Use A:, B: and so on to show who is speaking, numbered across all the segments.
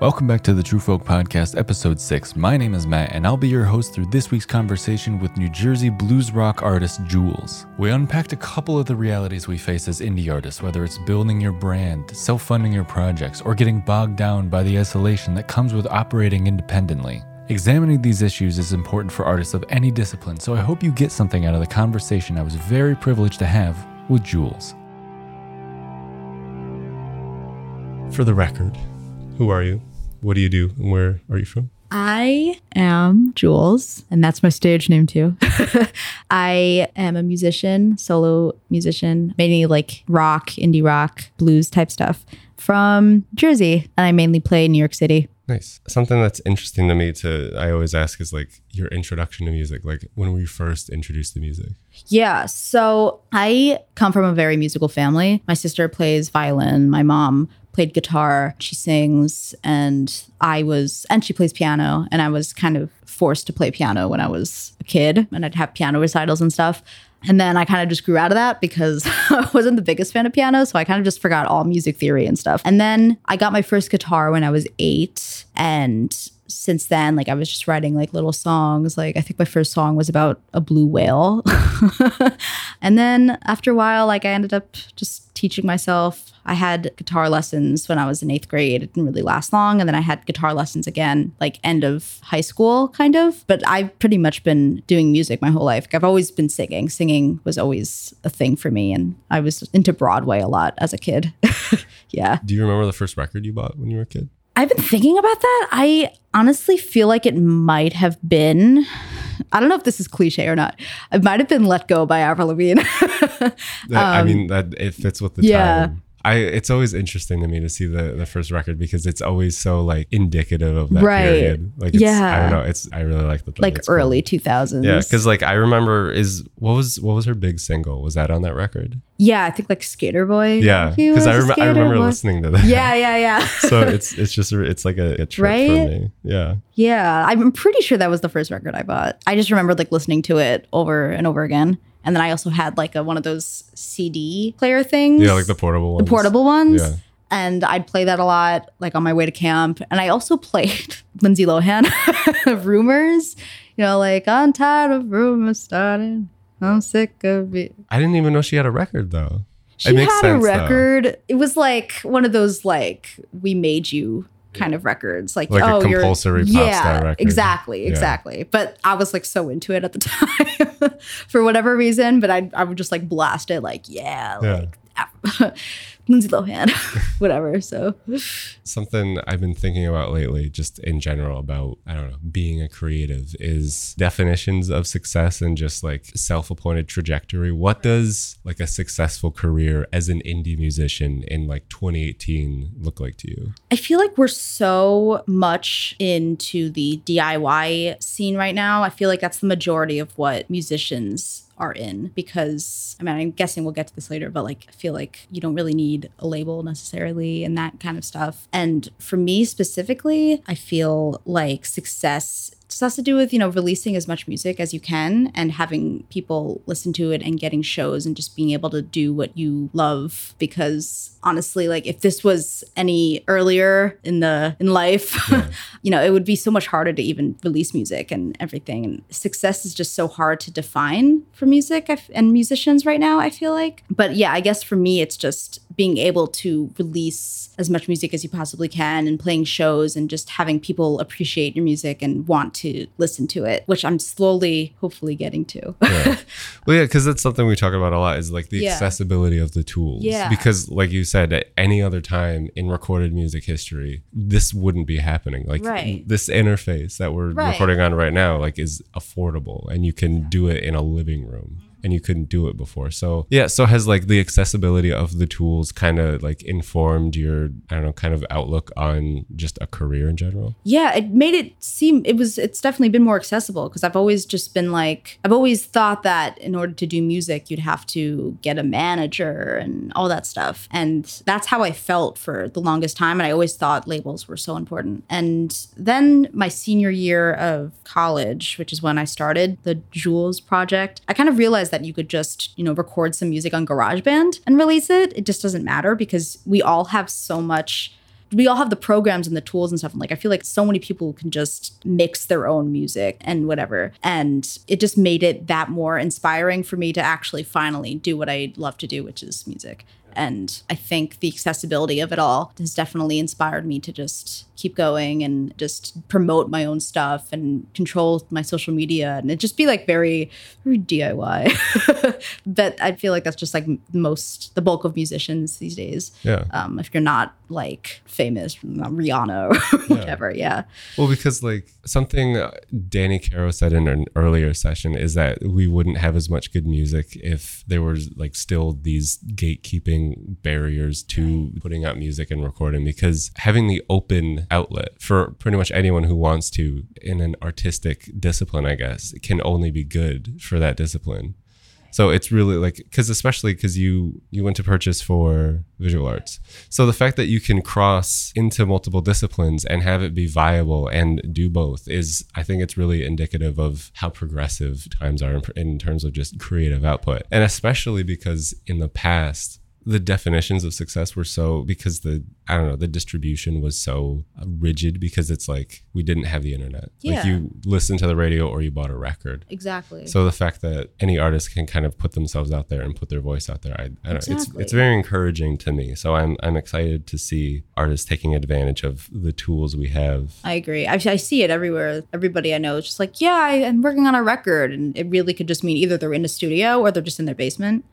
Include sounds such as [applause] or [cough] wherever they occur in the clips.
A: Welcome back to the True Folk Podcast, episode 6. My name is Matt, and I'll be your host through this week's conversation with New Jersey blues rock artist Jules. We unpacked a couple of the realities we face as indie artists, whether it's building your brand, self funding your projects, or getting bogged down by the isolation that comes with operating independently. Examining these issues is important for artists of any discipline, so I hope you get something out of the conversation I was very privileged to have with Jules.
B: For the record, who are you? What do you do? And where are you from?
C: I am Jules, and that's my stage name too. [laughs] I am a musician, solo musician, mainly like rock, indie rock, blues type stuff from Jersey, and I mainly play in New York City.
B: Nice. Something that's interesting to me to I always ask is like your introduction to music. Like when were you first introduced to music?
C: Yeah, so I come from a very musical family. My sister plays violin, my mom played guitar, she sings, and I was, and she plays piano. And I was kind of forced to play piano when I was a kid, and I'd have piano recitals and stuff. And then I kind of just grew out of that because [laughs] I wasn't the biggest fan of piano. So I kind of just forgot all music theory and stuff. And then I got my first guitar when I was eight. And since then, like I was just writing like little songs. Like I think my first song was about a blue whale. [laughs] and then after a while, like I ended up just teaching myself. I had guitar lessons when I was in eighth grade. It didn't really last long. And then I had guitar lessons again, like end of high school, kind of. But I've pretty much been doing music my whole life. I've always been singing. Singing was always a thing for me. And I was into Broadway a lot as a kid. [laughs] yeah.
B: Do you remember the first record you bought when you were a kid?
C: I've been thinking about that. I honestly feel like it might have been. [laughs] I don't know if this is cliche or not. It might have been "Let Go" by Avril Lavigne. [laughs]
B: um, I mean, that it fits with the
C: yeah.
B: time. I it's always interesting to me to see the the first record because it's always so like indicative of that
C: Right.
B: period. Like it's, I don't know. It's I really like the
C: like early 2000s.
B: Yeah, because like I remember is what was what was her big single? Was that on that record?
C: Yeah, I think like Skater Boy.
B: Yeah, because I, rem- I remember
C: boy.
B: listening to that.
C: Yeah, yeah, yeah. [laughs]
B: so it's it's just a- it's like a, a trip
C: Right?
B: for me. Yeah.
C: yeah, I'm pretty sure that was the first record I bought. I just remember like listening to it over and over again. And then I also had like a one of those CD player things.
B: Yeah, like the portable ones.
C: the portable ones.
B: Yeah.
C: And I'd play that a lot, like on my way to camp. And I also [laughs] played Lindsay Lohan, [laughs] Rumors. You know, like I'm tired of rumors starting. I'm sick of it.
B: I didn't even know she had a record though.
C: She had
B: sense,
C: a
B: though.
C: record. It was like one of those like we made you kind of records. Like,
B: Like a
C: oh, you're
B: pop
C: yeah,
B: record.
C: exactly,
B: Yeah.
C: exactly. But I was like so into it at the [laughs] time for whatever reason. But I I would just like blast it like yeah,
B: Yeah.
C: like [laughs] Lindsay Lohan, [laughs] whatever. So
B: Something I've been thinking about lately, just in general, about, I don't know, being a creative is definitions of success and just like self appointed trajectory. What does like a successful career as an indie musician in like 2018 look like to you?
C: I feel like we're so much into the DIY scene right now. I feel like that's the majority of what musicians are in because I mean, I'm guessing we'll get to this later, but like, I feel like you don't really need a label necessarily and that kind of stuff. And for me specifically, I feel like success just has to do with you know releasing as much music as you can and having people listen to it and getting shows and just being able to do what you love. Because honestly like if this was any earlier in the in life [laughs] you know it would be so much harder to even release music and everything. And success is just so hard to define for music and musicians right now i feel like. But yeah i guess for me it's just being able to release as much music as you possibly can and playing shows and just having people appreciate your music and want to listen to it, which I'm slowly, hopefully, getting to.
B: Yeah. well, yeah, because that's something we talk about a lot is like the
C: Yeah.
B: accessibility of the tools.
C: Yeah.
B: Because, like you said, at any other time in recorded music history, this wouldn't be happening. Like
C: Right.
B: this interface that we're
C: Right.
B: recording on right now, like is affordable, and you can do it in a living room. And you couldn't do it before. So, yeah. So, has like the accessibility of the tools kind of like informed your, I don't know, kind of outlook on just a career in general?
C: yeah, it made it seem it was it's definitely been more accessible because I've always just been like I've always thought that in order to do music you'd have to get a manager and all that stuff. And that's how I felt for the longest time and I always thought labels were so important. And then my senior year of college, which is when I started the Jules project, I kind of realized that you could just, you know, record some music on GarageBand and release it. It just doesn't matter because we all have so much we all have the programs and the tools and stuff. And like I feel like so many people can just mix their own music and whatever. And it just made it that more inspiring for me to actually finally do what I love to do, which is music. And I think the accessibility of it all has definitely inspired me to just keep going and just promote my own stuff and control my social media and it just be like very, very DIY. [laughs] but I feel like that's just like most, the bulk of musicians these days.
B: Yeah.
C: Um, if you're not like famous, Rihanna or [laughs] whatever. Yeah.
B: Well, because like something uh, Danny Caro said in an earlier session is that we wouldn't have as much good music if there was like still these gatekeeping barriers to putting out music and recording because having the open outlet for pretty much anyone who wants to in an artistic discipline, I guess, can only be good for that discipline. So it's really like because especially because you you went to Purchase for visual arts. So the fact that you can cross into multiple disciplines and have it be viable and do both is I think it's really indicative of how progressive times are in, in terms of just creative output. And especially because in the past the definitions of success were so because the I don't know the distribution was so rigid because it's like we didn't have the internet.
C: Yeah.
B: Like you listened to the radio or you bought a record.
C: Exactly.
B: So the fact that any artist can kind of put themselves out there and put their voice out there, I, I don't it's it's very encouraging to me. So I'm I'm excited to see artists taking advantage of the tools we have.
C: I agree. I, I see it everywhere. Everybody I know is just like, yeah, I, I'm working on a record. And it really could just mean either they're in a studio or they're just in their basement.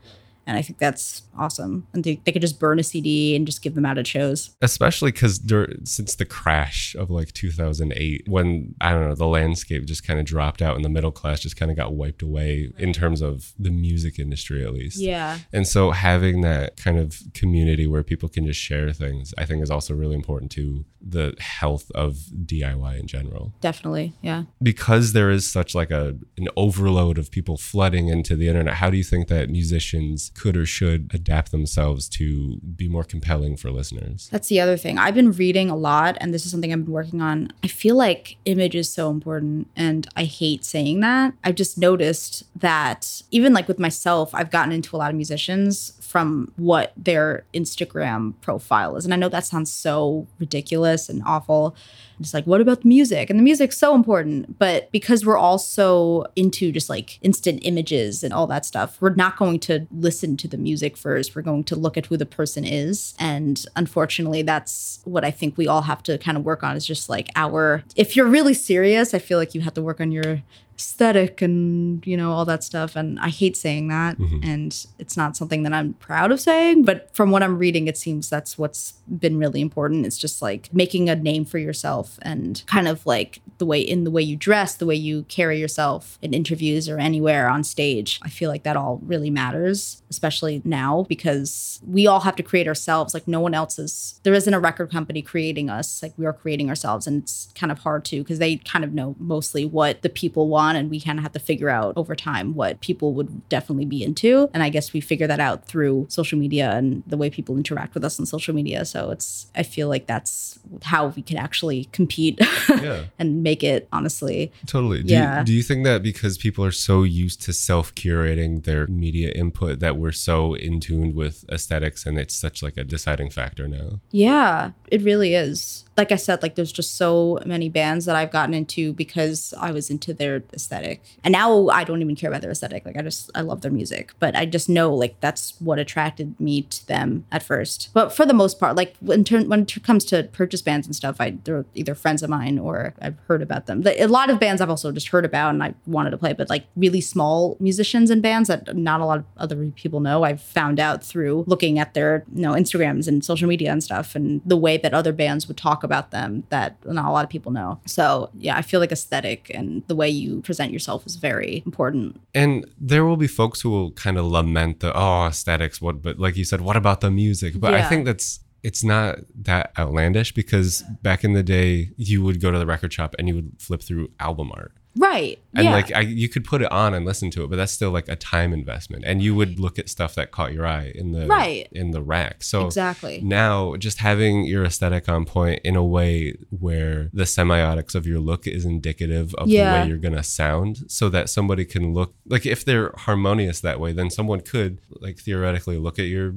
C: And I think that's awesome. And they, they could just burn a CD and just give them out at shows.
B: especially because since the crash of like 2008 when i don't know the landscape just kind of dropped out and the middle class just kind of got wiped away in terms of the music industry at least
C: Yeah.
B: and so having that kind of community where people can just share things i think is also really important to the health of diy in general
C: Definitely. Yeah.
B: because there is such like a an overload of people flooding into the internet how do you think that musicians could or should adapt themselves to be more compelling for listeners
C: That's the other thing. I've been reading a lot, and this is something I've been working on. I feel like image is so important, and I hate saying that. I've just noticed that even like with myself, I've gotten into a lot of musicians from what their Instagram profile is. And I know that sounds so ridiculous and awful. It's like, what about the music? And the music's so important. But because we're all so into just like instant images and all that stuff, we're not going to listen to the music first. We're going to look at who the person is. And unfortunately, that's what I think we all have to kind of work on is just like our, if you're really serious, I feel like you have to work on your aesthetic and you know all that stuff. And i hate saying that. Mm-hmm. And it's not something that i'm proud of saying but from what i'm reading it seems that's what's been really important. It's just like making a name for yourself and kind of like the way in the way you dress the way you carry yourself in interviews or anywhere on stage. I feel like that all really matters especially now because we all have to create ourselves like no one else is there isn't a record company creating us like we are creating ourselves and it's kind of hard to because they kind of know mostly what the people want and we kind of have to figure out over time what people would definitely be into and i guess we figure that out through social media and the way people interact with us on social media so it's i feel like that's how we can actually compete [laughs]
B: Yeah.
C: and make it honestly
B: Totally. Do,
C: Yeah.
B: you, do you think that because people are so used to self curating their media input that we're so in tune with aesthetics and it's such like a deciding factor now?
C: Yeah, it really is. Like I said, like there's just so many bands that I've gotten into because I was into their aesthetic. And now I don't even care about their aesthetic. Like I just I love their music. But I just know like that's what attracted me to them at first. But for the most part, like when when it comes to Purchase bands and stuff, I they're either friends of mine or I've heard about them. A lot of bands I've also just heard about and I wanted to play, but like really small musicians and bands that not a lot of other people know, I've found out through looking at their you know Instagrams and social media and stuff and the way that other bands would talk about them that not a lot of people know. So yeah, I feel like aesthetic and the way you present yourself is very important.
B: And there will be folks who will kind of lament the oh aesthetics, what but like you said, what about the music? But I think that's it's not that outlandish because back in the day you would go to the record shop and you would flip through album art.
C: Right.
B: And
C: yeah.
B: like I, you could put it on and listen to it, but that's still like a time investment. And you would look at stuff that caught your eye in the
C: Right.
B: in the rack. So
C: exactly.
B: now just having your aesthetic on point in a way where the semiotics of your look is indicative of
C: Yeah.
B: the way you're gonna sound so that somebody can look like if they're harmonious that way then someone could like theoretically look at your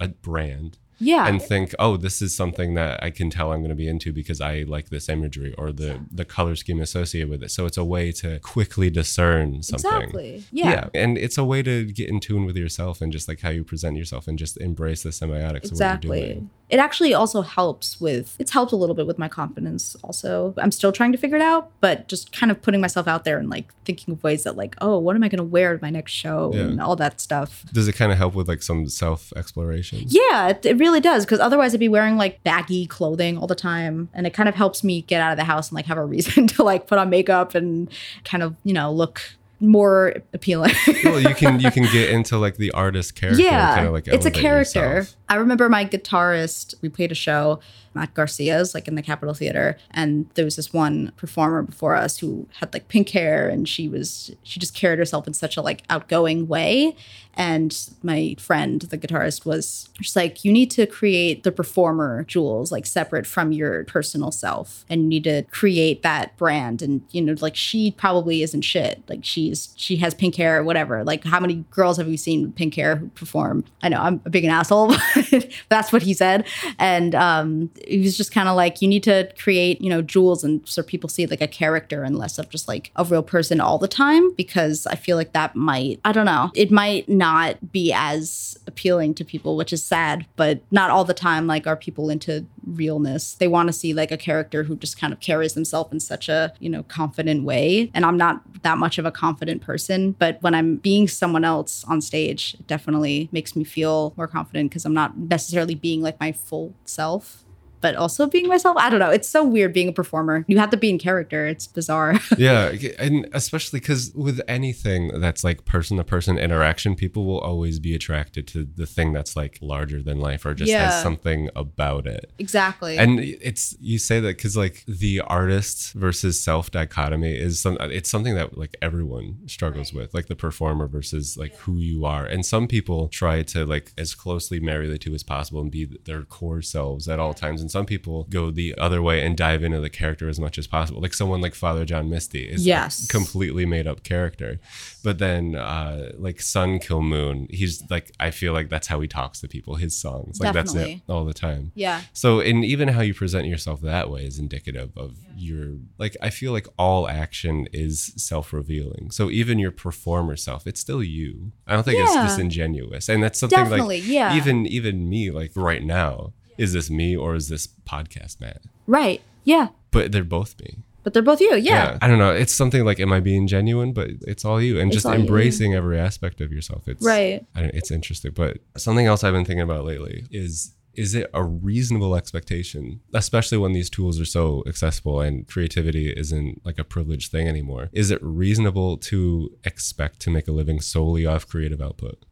B: a brand
C: Yeah.
B: and think, oh, this is something that I can tell I'm going to be into because I like this imagery or the the color scheme associated with it. So it's a way to quickly discern something.
C: Exactly. Yeah.
B: and it's a way to get in tune with yourself and just like how you present yourself and just embrace the semiotics of what you're
C: Exactly.
B: doing.
C: It actually also helps with it's helped a little bit with my confidence also. I'm still trying to figure it out, but just kind of putting myself out there and like thinking of ways that like, oh, what am I gonna wear to my next show
B: Yeah.
C: and all that stuff.
B: Does it kind of help with like some self exploration?
C: Yeah, it, it really does because otherwise I'd be wearing like baggy clothing all the time, and it kind of helps me get out of the house and like have a reason [laughs] to like put on makeup and kind of you know look more appealing. [laughs]
B: well, you can you can get [laughs] into like the artist character.
C: yeah,
B: kind of like
C: it's a character.
B: yourself.
C: I remember my guitarist. We played a show, at Garcia's, like in the Capitol Theater, and there was this one performer before us who had like pink hair, and she was she just carried herself in such a like outgoing way. And my friend, the guitarist, was just like, you need to create the performer Jules like separate from your personal self, and you need to create that brand. And you know, like she probably isn't shit. Like she's she has pink hair, or whatever. Like how many girls have you seen with pink hair who perform? I know I'm a big an asshole, [laughs] but that's what he said. And um, he was just kind of like, you need to create, you know, Jules, and so people see like a character and less of just like a real person all the time. Because I feel like that might, I don't know, it might not be as appealing to people, which is sad. But not all the time. Like, are people into realness? They want to see like a character who just kind of carries themselves in such a you know confident way. And I'm not that much of a confident person, but when I'm being someone else on stage, it definitely makes me feel more confident because I'm not necessarily being like my full self. But also being myself. I don't know. It's so weird being a performer. You have to be in character. It's bizarre. [laughs]
B: yeah and especially because with anything that's like person to person interaction people will always be attracted to the thing that's like larger than life or just
C: Yeah.
B: has something about it
C: exactly.
B: and it's you say that because like the artist versus self dichotomy is some uh, it's something that like everyone struggles with like the performer versus like who you are and some people try to like as closely marry the two as possible and be their core selves at all times and some people go the other way and dive into the character as much as possible like someone like father john misty is
C: Yes.
B: a completely made up character but then uh like Sun Kil Moon he's like i feel like that's how he talks to people his songs like that's it all the time
C: yeah.
B: so, and even how you present yourself that way is indicative of your, like, I feel like all action is self revealing. So, even your performer self, it's still you. I don't think
C: Yeah.
B: it's disingenuous. And that's something
C: Definitely,
B: like,
C: yeah.
B: even, even me, like, right now, is this me or is this podcast Matt?
C: Right. Yeah.
B: But they're both me.
C: But they're both you. Yeah.
B: I don't know. It's something like, am I being genuine? But it's all you. And
C: It's
B: just
C: all you.
B: embracing every aspect of yourself. It's
C: Right.
B: I don't, it's interesting. But something else I've been thinking about lately is is it a reasonable expectation, especially when these tools are so accessible and creativity isn't like a privileged thing anymore? Is it reasonable to expect to make a living solely off creative output?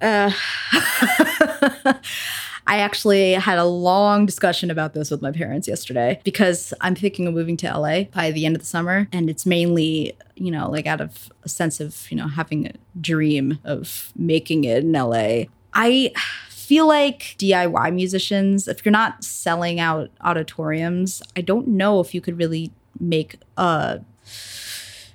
C: Uh, [laughs] I actually had a long discussion about this with my parents yesterday because I'm thinking of moving to LA by the end of the summer. And it's mainly, you know, like out of a sense of, you know, having a dream of making it in LA. I feel like DIY musicians, if you're not selling out auditoriums, I don't know if you could really make a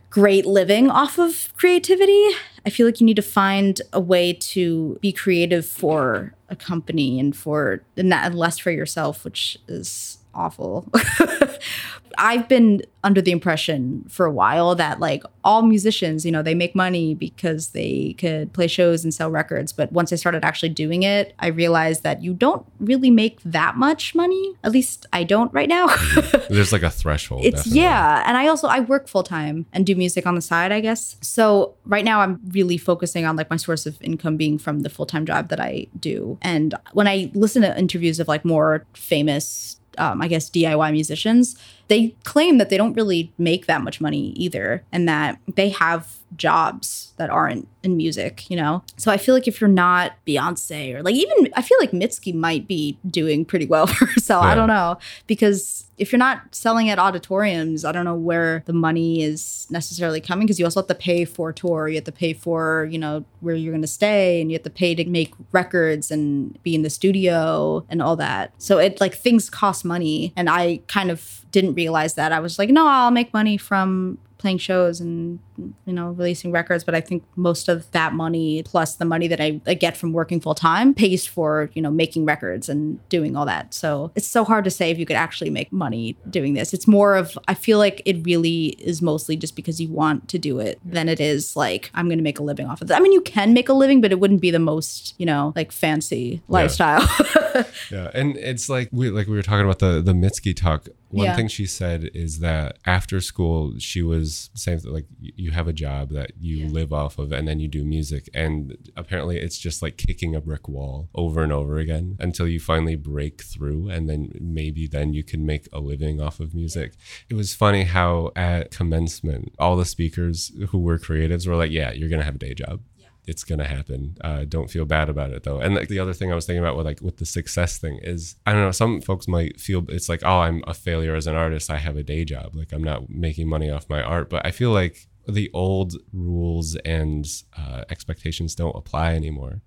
C: great living off of creativity. I feel like you need to find a way to be creative for a company and for and that and less for yourself, which is awful. [laughs] I've been under the impression for a while that like all musicians, you know, they make money because they could play shows and sell records. But once I started actually doing it, I realized that you don't really make that much money. At least I don't right now. [laughs]
B: There's like a threshold.
C: It's
B: definitely.
C: yeah, and I also I work full time and do music on the side, I guess. So right now I'm really focusing on like my source of income being from the full time job that I do. And when I listen to interviews of like more famous, um, I guess DIY musicians, they claim that they don't really make that much money either, and that they have jobs that aren't in music, you know? So I feel like if you're not Beyonce or like even I feel like Mitski might be doing pretty well [laughs] for herself. I don't know. Because if you're not selling at auditoriums, I don't know where the money is necessarily coming because you also have to pay for tour. You have to pay for, you know, where you're going to stay and you have to pay to make records and be in the studio and all that. So it like things cost money. And I kind of didn't realize that. I was like, no, I'll make money from playing shows and you know releasing records but i think most of that money plus the money that I, I get from working full time pays for you know making records and doing all that. So it's so hard to say if you could actually make money doing this. It's more of i feel like it really is mostly just because you want to do it than it is like i'm gonna make a living off of it. I mean you can make a living but it wouldn't be the most you know like fancy lifestyle. [laughs]
B: Yeah, and it's like we like we were talking about the the Mitski talk. One
C: Yeah.
B: thing she said is that after school she was saying that, like you have a job that you live off of and then you do music and apparently it's just like kicking a brick wall over and over again until you finally break through and then maybe then you can make a living off of music. It was funny how at commencement all the speakers who were creatives were like, "Yeah, you're going to have a day job." It's gonna happen. Uh, don't feel bad about it though. And like, the other thing I was thinking about with like with the success thing is I don't know. Some folks might feel it's like oh I'm a failure as an artist. I have a day job. Like I'm not making money off my art. But I feel like the old rules and uh, expectations don't apply anymore.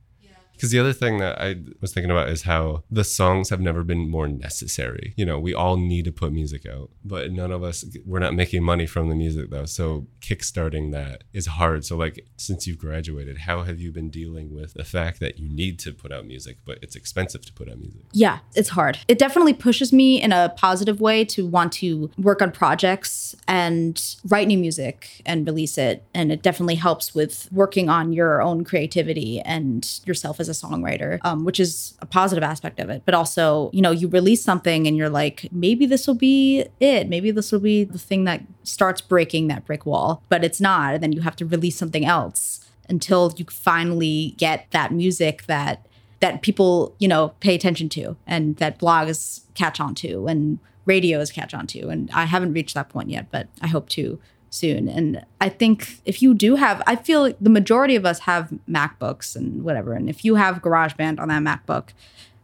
B: Because the other thing that I was thinking about is how the songs have never been more necessary. You know, we all need to put music out, but none of us, we're not making money from the music though. So kickstarting that is hard. So, like, since you've graduated, how have you been dealing with the fact that you need to put out music, but it's expensive to put out music?
C: Yeah, it's hard. It definitely pushes me in a positive way to want to work on projects and write new music and release it. And it definitely helps with working on your own creativity and yourself as a songwriter, um, which is a positive aspect of it. But also, you know, you release something and you're like, maybe this will be it. Maybe this will be the thing that starts breaking that brick wall, but it's not. And then you have to release something else until you finally get that music that that people you know pay attention to and that blogs catch on to and radios catch on to and i haven't reached that point yet but i hope to soon and i think if you do have i feel like the majority of us have macbooks and whatever and if you have garageband on that macbook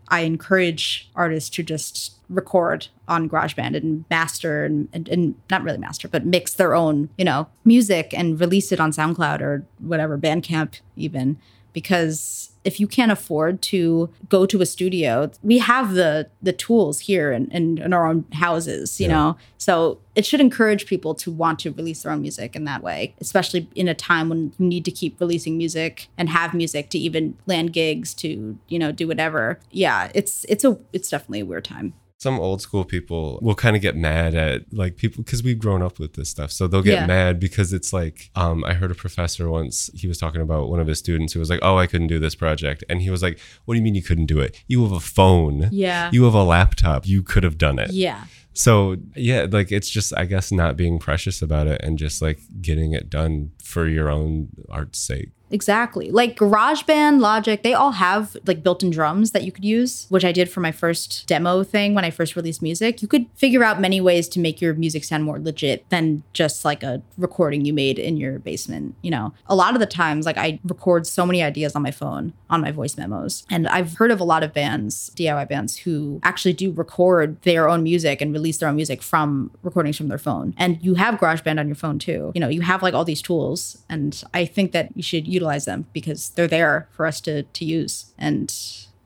C: i encourage artists to just record on GarageBand and master and, and, and not really master, but mix their own, you know, music and release it on SoundCloud or whatever, Bandcamp even. Because if you can't afford to go to a studio, we have the the tools here in, in, in our own houses, you
B: Yeah.
C: know. So it should encourage people to want to release their own music in that way, especially in a time when you need to keep releasing music and have music to even land gigs to, you know, do whatever. Yeah, it's it's a it's definitely a weird time.
B: Some old school people will kind of get mad at like people because we've grown up with this stuff so they'll get
C: Yeah.
B: mad because it's like um, i heard a professor once he was talking about one of his students who was like oh i couldn't do this project and he was like what do you mean you couldn't do it you have a phone
C: Yeah.
B: you have a laptop you could have done it
C: Yeah.
B: so yeah like it's just i guess not being precious about it and just like getting it done for your own art's sake
C: Exactly. Like GarageBand, Logic, they all have like built-in drums that you could use, which I did for my first demo thing when I first released music. You could figure out many ways to make your music sound more legit than just like a recording you made in your basement, you know. A lot of the times like I record so many ideas on my phone, on my voice memos. And I've heard of a lot of bands, DIY bands who actually do record their own music and release their own music from recordings from their phone. And you have GarageBand on your phone too. You know, you have like all these tools and I think that you should utilize them because they're there for us to to use and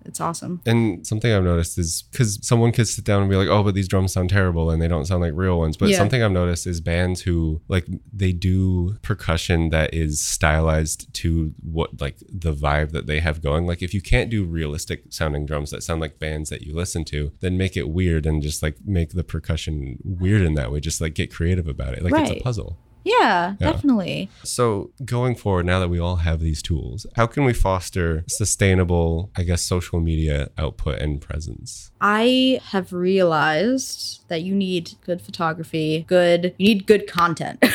C: it's awesome.
B: And something I've noticed is because someone could sit down and be like, "Oh, but these drums sound terrible and they don't sound like real ones." But
C: Yeah.
B: something I've noticed is bands who like they do percussion that is stylized to what like the vibe that they have going. Like if you can't do realistic sounding drums that sound like bands that you listen to, then make it weird and just like make the percussion weird in that way. Just like get creative about it. Like it's a puzzle.
C: Yeah,
B: Yeah.
C: definitely.
B: So, going forward, now that we all have these tools, how can we foster sustainable, I guess, social media output and presence?
C: I have realized that you need good photography, good you need good content. [laughs]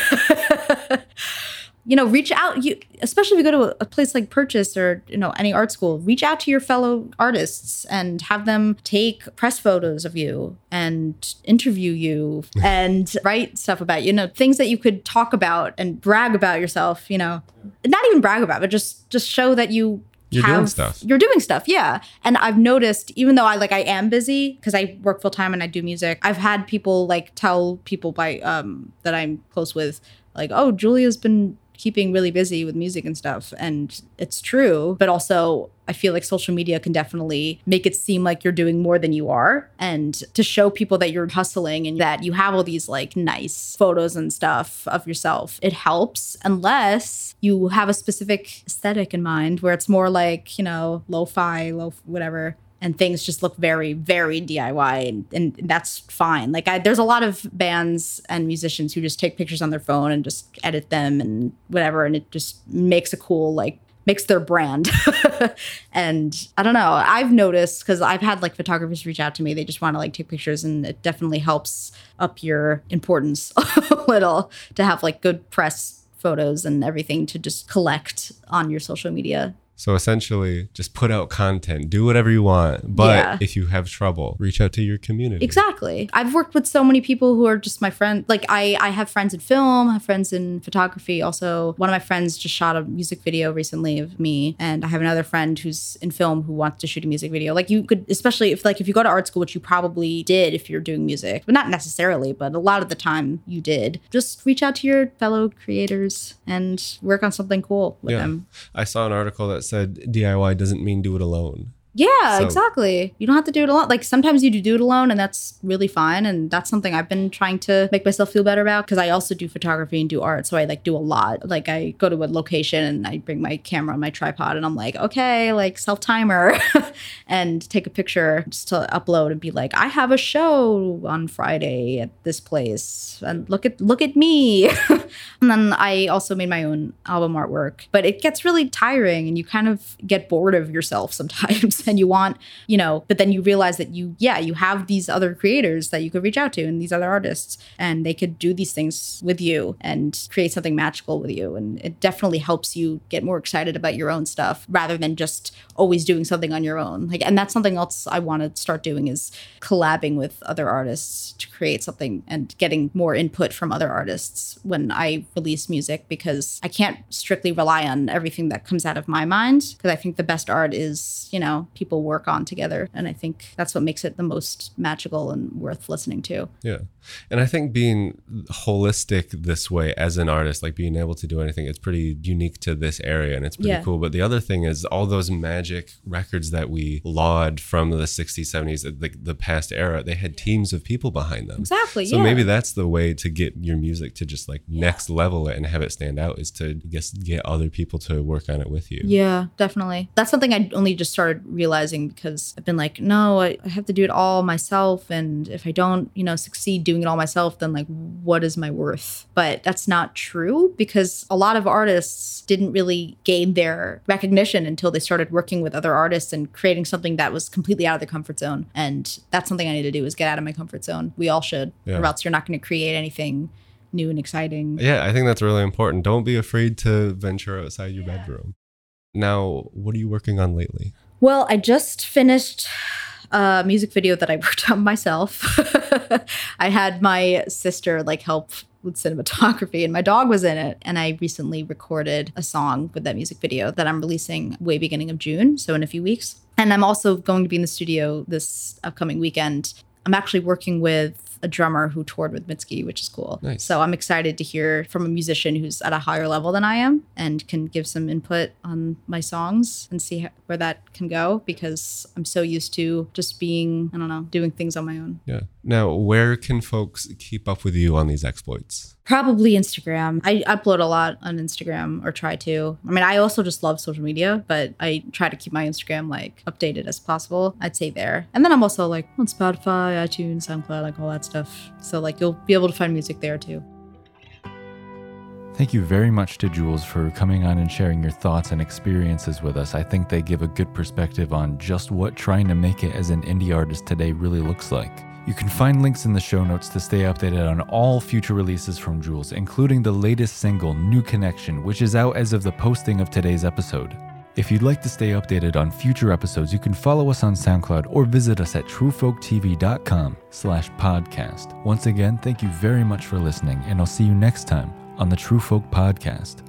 C: you know, reach out you especially if you go to a, place like Purchase or, you know, any art school, reach out to your fellow artists and have them take press photos of you and interview you [laughs] and write stuff about you, you know, things that you could talk about and brag about yourself, you know. Not even brag about, but just just show that you
B: You're doing stuff.
C: You're doing stuff, yeah. And I've noticed, even though I like I am busy because I work full time and I do music, I've had people like tell people by um that I'm close with, like, oh, Julia's been keeping really busy with music and stuff. And it's true. But also, I feel like social media can definitely make it seem like you're doing more than you are. And to show people that you're hustling and that you have all these like nice photos and stuff of yourself, it helps unless you have a specific aesthetic in mind where it's more like, you know, lo fi, low, whatever and things just look very very diy and, and that's fine. Like I, there's a lot of bands and musicians who just take pictures on their phone and just edit them and whatever and it just makes a cool like makes their brand. [laughs] And i don't know i've noticed because i've had like photographers reach out to me they just want to like take pictures and it definitely helps up your importance [laughs] a little to have like good press photos and everything to just collect on your social media
B: So essentially, just put out content, do whatever you want. But
C: Yeah.
B: if you have trouble, reach out to your community.
C: Exactly. I've worked with so many people who are just my friend. Like I, I have friends in film, I have friends in photography. Also, one of my friends just shot a music video recently of me, and I have another friend who's in film who wants to shoot a music video. Like you could, especially if like if you go to art school, which you probably did if you're doing music, but not necessarily, but a lot of the time you did. Just reach out to your fellow creators and work on something cool with
B: Yeah.
C: them.
B: I saw an article that said DIY doesn't mean do it alone.
C: Yeah,
B: So-
C: exactly. You don't have to do it alone. Like sometimes you do do it alone, and that's really fine. And that's something I've been trying to make myself feel better about because I also do photography and do art. So I like do a lot. Like I go to a location and I bring my camera on my tripod, and I'm like, okay, like self timer, [laughs] and take a picture just to upload and be like, I have a show on Friday at this place, and look at look at me. [laughs] and then I also made my own album artwork, but it gets really tiring, and you kind of get bored of yourself sometimes, [laughs] and you want, you know, but then you realize that you, yeah, you have these other creators that you could reach out to, and these other artists, and they could do these things with you and create something magical with you, and it definitely helps you get more excited about your own stuff rather than just always doing something on your own. Like, and that's something else I want to start doing is collabing with other artists to create something and getting more input from other artists when I release music because I can't strictly rely on everything that comes out of my mind because I think the best art is, you know, people work on together. And I think that's what makes it the most magical and worth listening to.
B: Yeah. And I think being holistic this way as an artist, like being able to do anything, it's pretty unique to this area and it's pretty
C: Yeah.
B: cool. But the other thing is all those magic records that we laud from the 60s, 70s, the, the past era, they had teams of people behind them.
C: Exactly.
B: So
C: yeah.
B: maybe that's the way to get your music to just like next level it and have it stand out is to just get other people to work on it with you.
C: Yeah, definitely. That's something I only just started realizing because I've been like, no, I have to do it all myself. And if I don't, you know, succeed doing it all myself, then like, what is my worth? But that's not true because a lot of artists didn't really gain their recognition until they started working with other artists and creating something that was completely out of their comfort zone. And that's something I need to do is get out of my comfort zone. We all should,
B: Yeah.
C: or else you're not going to create anything new and exciting.
B: Yeah, I think that's really important. Don't be afraid to venture outside your bedroom. Now, what are you working on lately?
C: Well, I just finished a music video that I [laughs] worked on myself. [laughs] [laughs] I had my sister like help with cinematography and my dog was in it and I recently recorded a song with that music video that I'm releasing way beginning of June, so in a few weeks. And I'm also going to be in the studio this upcoming weekend. I'm actually working with a drummer who toured with Mitski, which is cool.
B: Nice.
C: So I'm excited to hear from a musician who's at a higher level than I am and can give some input on my songs and see how, where that can go because I'm so used to just being, I don't know, doing things on my own.
B: Yeah. Now, where can folks keep up with you on these exploits?
C: Probably Instagram. I upload a lot on Instagram or try to. I mean, I also just love social media, but I try to keep my Instagram like updated as possible. I'd say there. And then I'm also like on Spotify, iTunes, SoundCloud, like all that stuff. So like you'll be able to find music there too.
A: Thank you very much to Jules for coming on and sharing your thoughts and experiences with us. I think they give a good perspective on just what trying to make it as an indie artist today really looks like. You can find links in the show notes to stay updated on all future releases from Jules, including the latest single, New Connection, which is out as of the posting of today's episode. If you'd like to stay updated on future episodes, you can follow us on SoundCloud or visit us at truefolktv.com slash podcast. Once again, thank you very much for listening, and I'll see you next time on the True Folk Podcast.